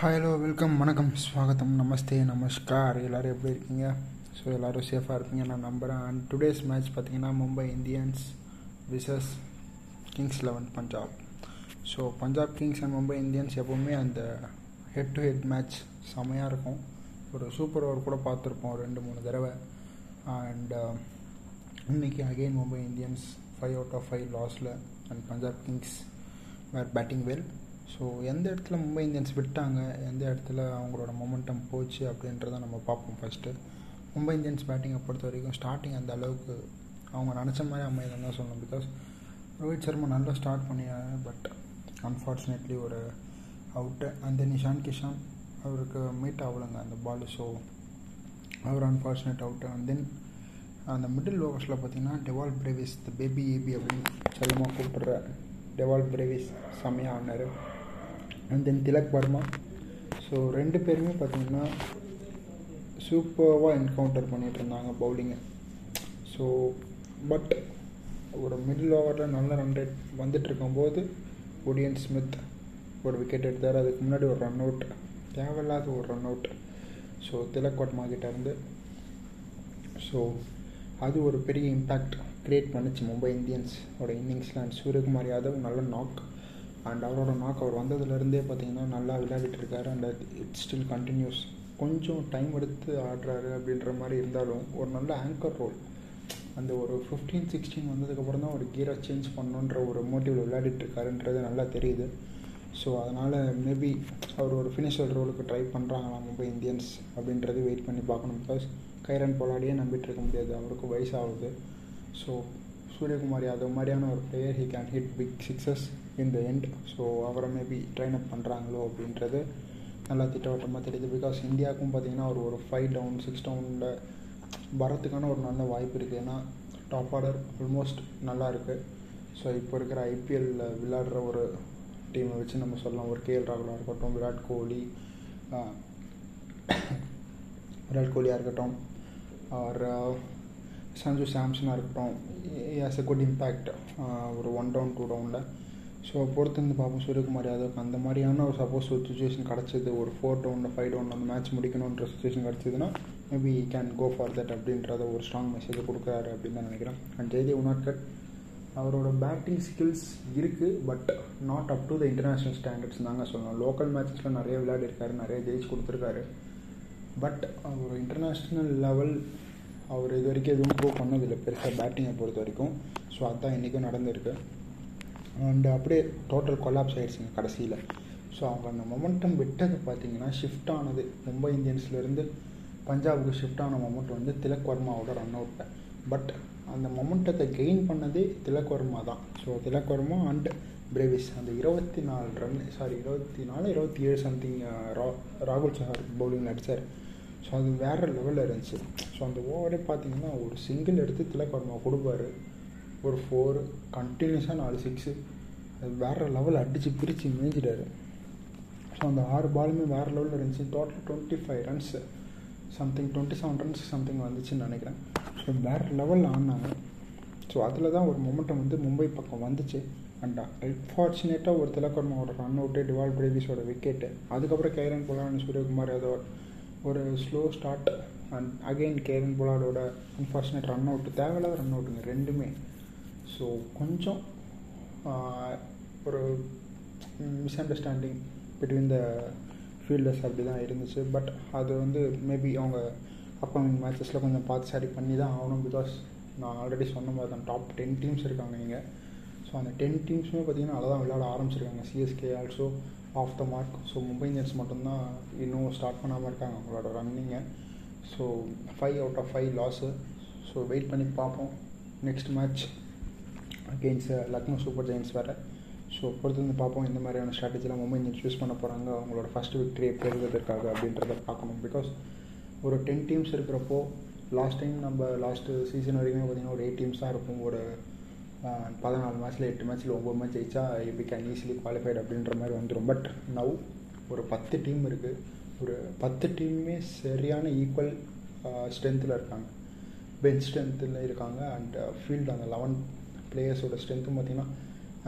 Hi hello welcome வணக்கம் ஸ்வாகத்தம் நமஸ்தே நமஸ்கார். எல்லோரும் எப்படி இருக்கீங்க? ஸோ எல்லோரும் சேஃபாக இருப்பீங்க நான் நம்புகிறேன் அண்ட் டுடேஸ் மேட்ச் பார்த்தீங்கன்னா Mumbai Indians versus Kings Eleven Punjab so Punjab Kings and Mumbai Indians எப்போவுமே அந்த ஹெட் டு ஹெட் மேட்ச் செமையாக இருக்கும். ஒரு சூப்பர் ஓவர் கூட பார்த்துருப்போம் ரெண்டு மூணு தடவை. அண்ட் um, இன்னைக்கு again Mumbai Indians five out of five லாஸில் and Punjab Kings were batting well so எந்த இடத்துல மும்பை இந்தியன்ஸ் விட்டாங்க? எந்த இடத்துல அவங்களோட மொமெண்டம் போச்சு அப்படின்றத நம்ம பார்ப்போம் ஃபஸ்ட்டு மும்பை இந்தியன்ஸ் பேட்டிங்கை பொறுத்த வரைக்கும் ஸ்டார்டிங் அந்த அளவுக்கு அவங்க நினச்ச மாதிரி அமையலன்னு தான் சொல்லணும். பிகாஸ் ரோஹித் சர்மா நல்லா ஸ்டார்ட் பண்ணியாங்க பட் அன்ஃபார்ச்சுனேட்லி ஒரு அவுட்டு அந்த நிஷான் கிஷான் அவருக்கு மீட் ஆகலைங்க அந்த பால் ஸோ அவர் அன்ஃபார்ச்சுனேட் அவுட்டு அண்ட் தென் அந்த மிடில் ஓவர்ஸில் பார்த்தீங்கன்னா Dewald Brevis the baby AB அப்படின்னு செல்லமாக கூப்பிடுற டெவால் பிரேவிஸ் செம்மையாக ஆனார் and then Tilak Varma so ரெண்டு பேருமே பார்த்தீங்கன்னா சூப்பர்வாக என்கவுண்டர் பண்ணிகிட்டு இருந்தாங்க பவுலிங்கை ஸோ பட் ஒரு மிடில் ஓவரில் நல்ல ரன் ரேட் வந்துட்டு இருக்கும்போது ஒடியன் ஸ்மித் ஒரு விக்கெட் எடுத்தார். அதுக்கு முன்னாடி ஒரு ரன் அவுட் தேவையில்லாத ஒரு run out so Tilak Varma கிட்டேருந்து ஸோ அது ஒரு பெரிய இம்பேக்ட் க்ரியேட் பண்ணிச்சு மும்பை இந்தியன்ஸோட இன்னிங்ஸில் அண்ட் சூரியகுமார் யாதவ் நல்ல நாக் அண்ட் அவரோட நாக் அவர் வந்ததுலேருந்தே பார்த்தீங்கன்னா நல்லா விளையாடிட்டு இருக்காரு அண்ட் இட் ஸ்டில் கண்டினியூஸ் கொஞ்சம் டைம் எடுத்து ஆடுறாரு அப்படின்ற மாதிரி இருந்தாலும் ஒரு நல்ல ஆங்கர் ரோல் அந்த ஒரு ஃபிஃப்டீன் சிக்ஸ்டீன் வந்ததுக்கப்புறம் தான் ஒரு கீரை சேஞ்ச் பண்ணணுன்ற ஒரு மோட்டிவில் விளையாடிட்டு இருக்காருன்றது நல்லா தெரியுது. ஸோ அதனால் மேபி அவர் ஒரு ஃபினிஷர் ரோலுக்கு ட்ரை பண்ணுறாங்களா மும்பை இந்தியன்ஸ் அப்படின்றது வெயிட் பண்ணி பார்க்கணும். பிகாஸ் கைரன் போலாடியே நம்பிட்டு இருக்க முடியாது. அவருக்கு வயசாகுது. ஸோ சூரியகுமார் யாதவ் மாதிரியான ஒரு player he can hit big sixes in the end so அவரை மேபி ட்ரைன் அப் பண்ணுறாங்களோ அப்படின்றது நல்லா திட்டவட்டமாக தெரியுது. பிகாஸ் இந்தியாவுக்கும் பார்த்தீங்கன்னா ஒரு ஒரு ஃபைவ் டவுன் சிக்ஸ் டவுனில் வரத்துக்கான ஒரு நல்ல வாய்ப்பு இருக்குது ஏன்னா டாப் ஆர்டர் ஆல்மோஸ்ட் நல்லா இருக்குது ஸோ இப்போ இருக்கிற ஐபிஎல்லில் விளையாடுற ஒரு டீமை வச்சு நம்ம சொல்லலாம். ஒரு கேஎல் ராகுலாக இருக்கட்டும் விராட் கோலி விராட் கோலியாக இருக்கட்டும் ஆர் சஞ்சு சாம்சனாக இருக்கட்டும். ஆஸ் எ குட் இம்பேக்ட் ஒரு ஒன் டவுன் டூ டவுனில் ஸோ பொறுத்து வந்து பார்ப்போம். சூரியகுமார் யாதவுக்கு அந்த மாதிரியான ஒரு சப்போஸ் ஒரு சுச்சுவேஷன் கிடச்சிது ஒரு ஃபோர் டவுனில் ஃபைவ் டவுனில் அந்த மேட்ச் முடிக்கணுன்ற சுச்சுவேஷன் கிடச்சிதுன்னா maybe can go for that அப்படின்றத ஒரு ஸ்ட்ராங் மெசேஜ் கொடுக்குறாரு அப்படின்னு தான் நினைக்கிறேன். அண்ட் ஜெய்தேவ் உனாட்கட் அவரோட பேட்டிங் ஸ்கில்ஸ் இருக்குது but not up to the international standards தாங்க சொல்லணும். லோக்கல் மேட்சஸில் நிறைய விளையாடிருக்காரு நிறைய ஜெயிச்சு கொடுத்துருக்காரு. பட் அவர் இன்டர்நேஷ்னல் லெவல் அவர் இது வரைக்கும் எதுவும் ப்ரூவ் பண்ணதில்லை. பெருசாக பேட்டிங்கை பொறுத்த வரைக்கும். ஸோ அதுதான் இன்றைக்கும் நடந்திருக்கு. அண்ட் அப்படியே டோட்டல் கொலாப்ஸ் ஆகிடுச்சுங்க கடைசியில். ஸோ அவங்க அந்த மொமெண்டம் விட்டது பார்த்தீங்கன்னா ஷிஃப்ட் ஆனது. மும்பை இந்தியன்ஸ்லேருந்து பஞ்சாபுக்கு ஷிஃப்ட் ஆன மொமெண்ட் வந்து திலக் வர்மாவோட ரன் அவுட்டை பட் அந்த மொமெண்டத்தை கெயின் பண்ணதே திலக் வர்மா தான். So Tilak Varma and Brevis அந்த இருபத்தி நாலு ரன் சாரி இருபத்தி நாலு இருபத்தி ஏழு சம்திங் uh, ரா ராகுல் சஹார் பவுலிங் அடித்தார் ஸோ அது வேறு லெவலில் இருந்துச்சு. ஸோ அந்த ஓவரே பார்த்தீங்கன்னா ஒரு சிங்கிள் எடுத்து திலக் வர்மா கொடுப்பாரு. ஒரு ஃபோர் கண்டினியூஸாக நாலு சிக்ஸு அது வேறு லெவல் அடித்து பிரித்து மேய்ஞ்சிட்டாரு ஸோ அந்த ஆறு பாலுமே வேறு லெவலில் இருந்துச்சு. Total twenty five runs something twenty seven runs something வந்துச்சுன்னு நினைக்கிறேன். ஸோ வேறு லெவலில் ஆடினாங்க ஸோ அதில் தான் ஒரு மொமெண்டம் வந்து மும்பை பக்கம் வந்துச்சு. அண்ட் அன்ஃபார்ச்சுனேட்டாக uh, ஒரு திலக்கர்மாவோட ரன் அவுட்டு டிவால் பிரேவிஸோட விக்கெட்டு அதுக்கப்புறம் கேரன் பொலாட் சூரியகுமார் யாதவ் ஒரு slow start and again Kieron பொலாடோட unfortunate run out தேவையில்லாத ரன் அவுட்டுங்க ரெண்டுமே. ஸோ கொஞ்சம் ஒரு misunderstanding between the fielders அப்படி தான் இருந்துச்சு. பட் அது வந்து மேபி அவங்க அப்கமிங் மேட்சஸில் கொஞ்சம் பார்த்து சரி பண்ணி தான் ஆகணும் பிகாஸ் நான் ஆல்ரெடி சொன்ன மாதிரி தான் டாப் டென் டீம்ஸ் இருக்காங்க இங்கே. ஸோ அந்த டென் டீம்ஸுமே பார்த்தீங்கன்னா நல்லா தான் விளையாட ஆரம்பிச்சிருக்காங்க. CSK also off the mark so Mumbai Indians மட்டும்தான் இன்னும் ஸ்டார்ட் பண்ணாமல் இருக்காங்க. அவங்களோட ரன்னிங்கை so five out of five loss so wait பண்ணி பார்ப்போம். Next match against Lucknow Super Giants வேறு. ஸோ பொறுத்து வந்து பார்ப்போம் இந்த மாதிரியான ஸ்ட்ராட்டஜிலாம் மும்பை இந்தியன்ஸ் யூஸ் பண்ண போகிறாங்க அவங்களோட ஃபஸ்ட் விக்டரியை பெறுவதற்காக அப்படின்றத பார்க்கணும். பிகாஸ் ஒரு டென் டீம்ஸ் இருக்கிறப்போ லாஸ்ட் டைம் நம்ம லாஸ்ட்டு சீசன் வரைக்கும் பார்த்திங்கன்னா ஒரு எயிட் டீம்ஸ் தான் இருக்கும். ஒரு பதினாலு மேட்ச்சில் எட்டு மேட்ச்சில் ஒம்பது மேட்ச் ஜெயிச்சா எப்படி கேன் ஈஸிலி குவாலிஃபைட் அப்படின்ற மாதிரி வந்துடும் பட் நவ் ஒரு பத்து டீம் இருக்குது ஒரு பத்து டீமுமே சரியான ஈக்குவல் ஸ்ட்ரென்த்தில் இருக்காங்க. பெஞ்ச் ஸ்ட்ரென்த்தில் இருக்காங்க. அண்ட் ஃபீல்டு uh, அந்த லெவன் பிளேயர்ஸோட ஸ்ட்ரென்த்தும் பார்த்திங்கன்னா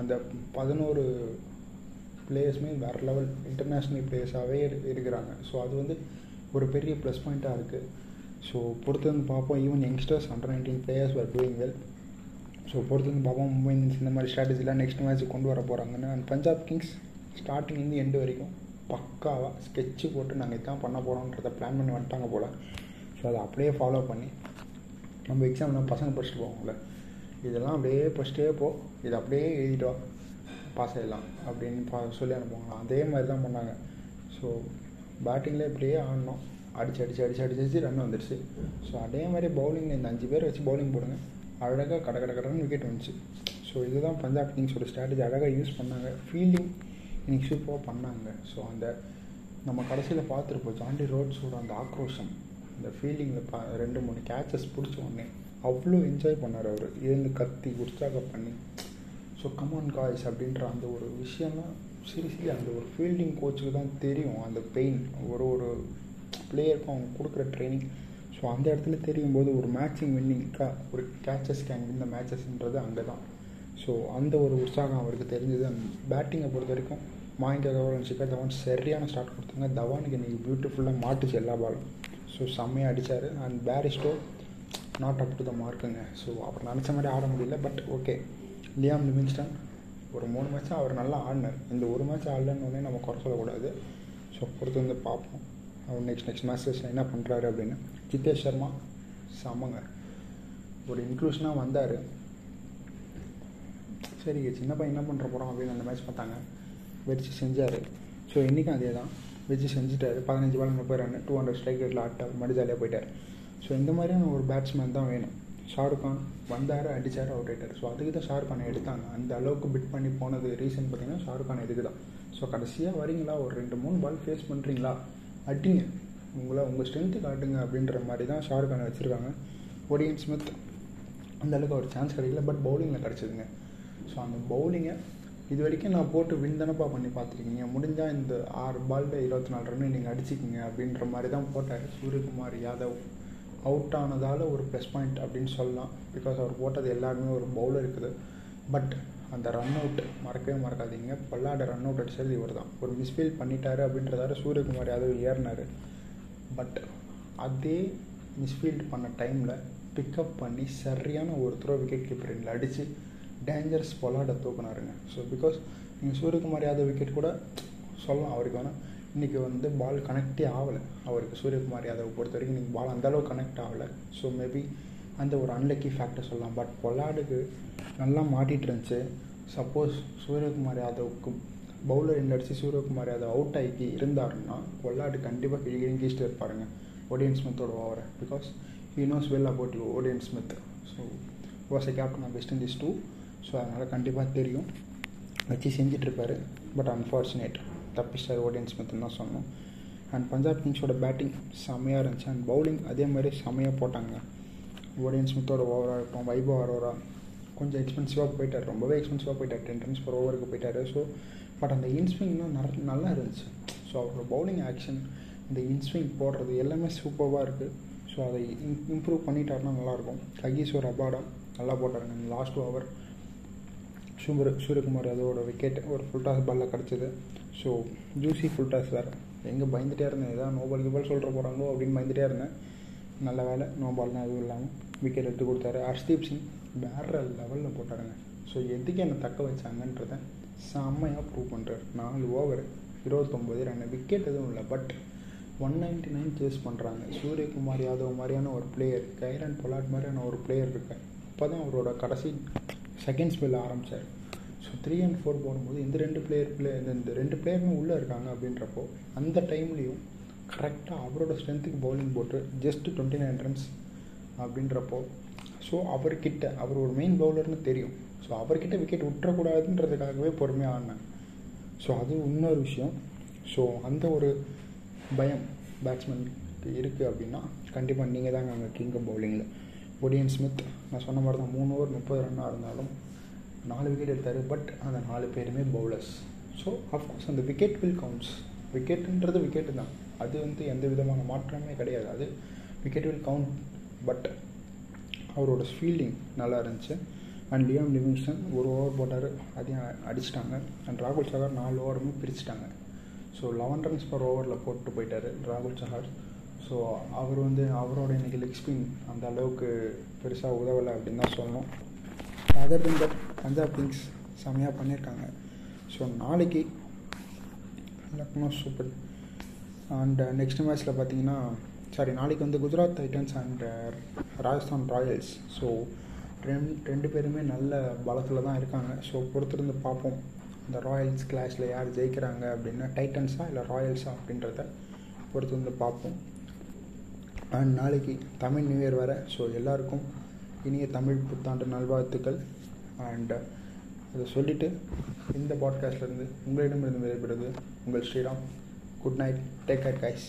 அந்த பதினோரு பிளேயர்ஸுமே வேறு லெவல் இன்டர்நேஷ்னல் பிளேயர்ஸாகவே இருக்கிறாங்க. ஸோ அது வந்து ஒரு பெரிய ப்ளஸ் பாயிண்ட்டாக இருக்குது ஸோ பொறுத்து வந்து பார்ப்போம். Even youngsters under nineteen players are doing well so பொறுத்து வந்து பார்ப்போம். மும்பை இந்தியன்ஸ் இந்த மாதிரி ஸ்ட்ராட்டஜிலாம் நெக்ஸ்ட் மேட்ச் கொண்டு வர போகிறாங்கன்னு அண்ட் பஞ்சாப் கிங்ஸ் ஸ்டார்டிங்லேருந்து எண்டு வரைக்கும் பக்காவாக ஸ்கெட்சு போட்டு நாங்கள் இதான் பண்ண போகிறோன்றத பிளான் பண்ணி வந்துட்டாங்க போல். ஸோ அதை அப்படியே ஃபாலோ பண்ணி நம்ம எக்ஸாம்லாம் பசங்க படிச்சுட்டு போவோம்ல. இதெல்லாம் அப்படியே ஃபஸ்ட்டே போ. இதை அப்படியே எழுதிட்டோம் பாஸ் ஆகிடலாம் அப்படின்னு பா சொல்லி அனுப்புவாங்க. அதே மாதிரி தான் பண்ணாங்க ஸோ பேட்டிங்கில் இப்படியே ஆடினோம் அடிச்சு அடிச்சு அடிச்சு அடிச்சு அடிச்சு ரன் வந்துடுச்சு ஸோ அதே மாதிரி பவுலிங் இந்த அஞ்சு பேர் வச்சு பவுலிங் போடுங்க. அழகாக கட கட கடன்னு விக்கெட் வந்துச்சு. ஸோ இதுதான் பஞ்சாப் கிங்ஸோட ஸ்ட்ராட்டஜி அழகாக யூஸ் பண்ணாங்க. ஃபீல்டிங் இன்னைக்கு சூப்பராக பண்ணாங்க. ஸோ அந்த நம்ம கடைசியில் பார்த்துருப்போம். ஜாண்டி ரோட்ஸோட அந்த ஆக்ரோஷம். இந்த ஃபீல்டிங்கில் பா ரெண்டு மூணு கேச்சஸ் பிடிச்ச உடனே. அவ்வளோ என்ஜாய் பண்ணார் அவர். இருந்து கத்தி உற்சாகம் பண்ணி. ஸோ கமான் காய்ஸ் அப்படின்ற அந்த ஒரு விஷயம்லாம் சீரியஸ்லி அந்த ஒரு ஃபீல்டிங் கோச்சுக்கு தான் தெரியும். அந்த பெயின் ஒரு ஒரு பிளேயருக்கும் அவங்க கொடுக்குற ட்ரைனிங் ஸோ அந்த இடத்துல தெரியும் போது ஒரு மேட்சிங் வின்னிங்காக ஒரு கேச்சஸ் கேங் இந்த மேட்சஸ்ன்றது அங்கே தான். ஸோ அந்த ஒரு உற்சாகம் அவருக்கு தெரிஞ்சது. அந்த பேட்டிங்கை பொறுத்த வரைக்கும் மாயங்க கவர்வன் சிக்கர் தவான் சரியான ஸ்டார்ட் கொடுத்தாங்க. தவானுக்கு இன்றைக்கி பியூட்டிஃபுல்லாக மாட்டுச்சு எல்லா பாலும் ஸோ செம்மையாக அடித்தார் and Bairstow not up to the மார்க்குங்க so அவர் நினச்ச மாதிரி ஆட முடியல பட் ஓகே லியாம் லிவிங்ஸ்டன் ஒரு மூணு மேட்ச்சாக அவர் நல்லா ஆடினார். இந்த ஒரு மேட்ச் ஆடலன்னு நம்ம குறை சொல்லக்கூடாது. ஸோ பொறுத்து வந்து பார்ப்போம். அவர் நெக்ஸ்ட் நெக்ஸ்ட் மேட்சஸில் என்ன பண்ணுறாரு அப்படின்னு. ஜிதேஷ் சர்மா செம்மங்க. ஒரு இன்க்ளூஷனாக வந்தார். சரி சின்ன பையன் என்ன பண்ணுற போகிறோம் அப்படின்னு அந்த மேட்ச் பார்த்தாங்க. வெறிச்சு செஞ்சார். ஸோ இன்றைக்கும் அதே தான் வெறிச்சு செஞ்சுட்டார். பதினஞ்சு பால் முப்பது ரன் டூ ஹண்ட்ரட் ஸ்ட்ரைக் ரேட்டில் ஆட்டார் மடி ஜாலியாக போயிட்டார். ஸோ இந்த மாதிரியான ஒரு பேட்ஸ்மேன் தான் வேணும். ஷாருக்கான் வந்தார் அடித்தார் அவுட் ஆயிட்டார் ஸோ அதுக்கு தான் ஷாருக்கானை எடுத்தாங்க. அந்த அளவுக்கு பிட் பண்ணி போனது ரீசன் பார்த்தீங்கன்னா ஷாருக்கான் இதுக்கு தான். ஸோ கடைசியாக வரீங்களா? ஒரு ரெண்டு மூணு பால் ஃபேஸ் பண்ணுறீங்களா அடிங்க. உங்களை உங்கள் ஸ்ட்ரென்த்து காட்டுங்க அப்படின்ற மாதிரி தான் ஷாருக்கானை வச்சுருக்காங்க. ஒடியன் ஸ்மித் அந்த அளவுக்கு ஒரு சான்ஸ் கிடைக்கல. பட் பவுலிங்கில் கிடச்சிதுங்க. ஸோ அந்த பவுலிங்கை இது வரைக்கும் நான் போட்டு வின் தானப்பா பண்ணி பார்த்துருக்கீங்க. முடிஞ்சால் இந்த ஆறு பாலில் இருபத்தி நாலு ரன்னு நீங்கள் அடிச்சிக்கிங்க அப்படின்ற மாதிரி தான் போட்டார் சூரியகுமார் யாதவ். அவுட் ஆனதால் ஒரு ப்ளஸ் பாயிண்ட் அப்படின்னு சொல்லலாம். பிகாஸ் அவர் போட்டது எல்லாருமே ஒரு பவுலர் இருக்குது. பட் அந்த ரன் அவுட் மறக்கவே மறக்காதீங்க. பல்லாட ரன் அவுட் அடிச்சது இவர் தான் ஒரு மிஸ்ஃபீல் பண்ணிட்டாரு அப்படின்றதால சூரியகுமார் யாதவ் ஏறினார். பட் அதே மிஸ்ஃபீல்ட் பண்ண டைமில் பிக்கப் பண்ணி சரியான ஒரு த்ரோ விக்கெட் கீப்பரில் அடித்து டேஞ்சரஸ் பொல்லாட தூக்குனாருங்க. ஸோ பிகாஸ் நீங்கள் சூரியகுமார் யாதவ் விக்கெட் கூட சொல்லலாம். அவருக்கு வேணால் இன்றைக்கி வந்து பால் கனெக்டே ஆகலை. அவருக்கு சூரியகுமார் யாதவை பொறுத்த வரைக்கும் இன்றைக்கி பால் அந்தளவுக்கு கனெக்ட் ஆகலை. ஸோ மேபி அந்த ஒரு அன்லக்கி ஃபேக்டர் சொல்லலாம். பட் பொலாடுக்கு நல்லா மாட்டிகிட்டு இருந்துச்சு. சப்போஸ் சூரியகுமார் யாதவுக்கு பவுலர் எண்ட் அடித்து சூரியகுமார் யாதவ் அவுட் ஆகி இருந்தாருன்னா பொல்லாடு கண்டிப்பாக கிழி இருப்பாருங்க. ஓடியன் ஸ்மித்தோட ஓவரை. Because he knows well about you Odean Smith so was a captain of West Indies too so அதனால் கண்டிப்பாக தெரியும். வச்சு செஞ்சிட்ருப்பாரு பட் அன்ஃபார்ச்சுனேட் தப்பிச்சார் ஓடியன்ஸ் ஸ்மித்னு தான் சொன்னோம். அண்ட் பஞ்சாப் கிங்ஸோட பேட்டிங் செம்மையாக இருந்துச்சு. அண்ட் பவுலிங் அதே மாதிரி செம்மையாக போட்டாங்க. ஓடியன்ஸ் மித்தோட ஓவராக இருக்கும். வைபவ் அரோரா கொஞ்சம் எக்ஸ்பென்சிவாக போயிட்டார். ரொம்பவே எக்ஸ்பென்சிவாக போயிட்டார். டென் ரன்ஸ் பர் ஓவருக்கு போயிட்டார். ஸோ பட் அந்த இன்ஸ்விங்லாம் நற நல்லா இருந்துச்சு. ஸோ அவரோட பவுலிங் ஆக்ஷன் இந்த இன்ஸ்விங் போடுறது எல்லாமே சூப்பராக இருக்குது ஸோ அதை இம்ப்ரூவ் பண்ணிட்டாருன்னா நல்லாயிருக்கும் ககீஸ்வர் அபாடா நல்லா போட்டாருங்க. லாஸ்ட் ஓவர் சூப்பர் சூரியகுமார் அதோட விக்கெட் ஒரு ஃபுல் டாஸ் பாலில் கிடச்சிது. ஸோ ஜூசி ஃபுல் டாஸ் வேறு. எங்கே பயந்துகிட்டே இருந்தேன். ஏதாவது நோபால் பால் சொல்கிற போகிறாங்களோ அப்படின்னு பயந்துகிட்டே இருந்தேன். நல்ல வேலை. நோபால்னால் எதுவும் இல்லாமல் விக்கெட் எடுத்து கொடுத்தாரு. ஹர்ஷ்தீப் சிங் வேறு லெவலில் போட்டாருங்க. ஸோ எதுக்கு என்னை தக்க வச்சாங்கன்றத செம்மையாக ப்ரூவ் பண்ணுறாரு நாலு ஓவர் இருபத்தொம்போது ரன் விக்கெட் எதுவும் இல்லை. But one ninety nine chase பண்ணுறாங்க சூரியகுமார் யாதவ் மாதிரியான ஒரு பிளேயர் கைரன் பொலாட் மாதிரியான ஒரு பிளேயர் இருக்கார். அப்போ தான் அவரோட கடைசி செகண்ட் ஸ்பெல் ஆரம்பித்தார் ஸோ த்ரீ அண்ட் ஃபோர் போடும்போது இந்த ரெண்டு பிளேயர் பிளே இந்த ரெண்டு பிளேயருமே உள்ளே இருக்காங்க அப்படின்றப்போ அந்த டைம்லேயும் கரெக்டாக அவரோட ஸ்ட்ரென்த்துக்கு பவுலிங் போட்டு ஜஸ்ட் டுவெண்ட்டி நைன் ரன்ஸ் அப்படின்றப்போ ஸோ அவர்கிட்ட அவர் ஒரு மெயின் பவுலர்னு தெரியும். ஸோ அவர்கிட்ட விக்கெட் விட்டுறக்கூடாதுன்றதுக்காகவே பொறுமையாக ஆடினேன் ஸோ அது இன்னொரு விஷயம். ஸோ அந்த ஒரு பயம் பேட்ஸ்மேனுக்கு இருக்குது அப்படின்னா கண்டிப்பாக நீங்கள் தாங்க அங்கே கிங் பவுலிங்கில் ஒடியன் ஸ்மித் நான் சொன்ன மாதிரி தான் மூணு ஓவர் முப்பது ரன்னாக இருந்தாலும் நாலு விக்கெட் எடுத்தார் பட் அந்த நாலு பேருமே பவுலர்ஸ் ஸோ அஃப்கோர்ஸ் அந்த விக்கெட் வில் கவுண்ட்ஸ் விக்கெட்டுன்றது விக்கெட்டு தான். அது வந்து எந்த விதமான மாற்றமே கிடையாது. அது விக்கெட் வில் கவுண்ட் பட் அவரோட ஃபீல்டிங் நல்லா இருந்துச்சு. அண்ட் லியாம் லிவிங்ஸ்டன் ஒரு ஓவர் போட்டார் அதையும் அடிச்சிட்டாங்க. அண்ட் ராகுல் சஹார் நாலு ஓவருமே பிரிச்சுட்டாங்க. ஸோ லெவன் ரன்ஸ் பர் ஓவரில் போட்டு போயிட்டார் ராகுல் சஹார். ஸோ அவர் வந்து அவரோட இன்றைக்கி லெக் ஸ்பின் அந்த அளவுக்கு பெருசாக உதவலை அப்படின்னு தான் சொல்லணும். Other then that Punjab Kings செம்மையாக பண்ணியிருக்காங்க ஸோ நாளைக்கு லக்னோ சூப்பர் அண்ட் நெக்ஸ்ட் மேட்ச்சில் பார்த்தீங்கன்னா சாரி நாளைக்கு வந்து Gujarat Titans and Rajasthan Royals so ரெண்டு ரெண்டு பேருமே நல்ல பலத்தில் தான் இருக்காங்க. ஸோ பொறுத்திருந்து பார்ப்போம் இந்த ராயல்ஸ் கிளாஸில் யார் ஜெயிக்கிறாங்க அப்படின்னா டைட்டன்ஸா இல்லை ராயல்ஸா அப்படின்றத பொறுத்து வந்து பார்ப்போம் அண்ட் நாளைக்கு தமிழ் நியூ இயர் வர ஸோ எல்லாருக்கும் இனிய தமிழ் புத்தாண்டு நல்வாழ்த்துக்கள். அண்ட் அதை சொல்லிவிட்டு இந்த பாட்காஸ்ட்லேருந்து உங்களிடமிருந்து விடைபெறுவது உங்கள் Sriram. Good night take care guys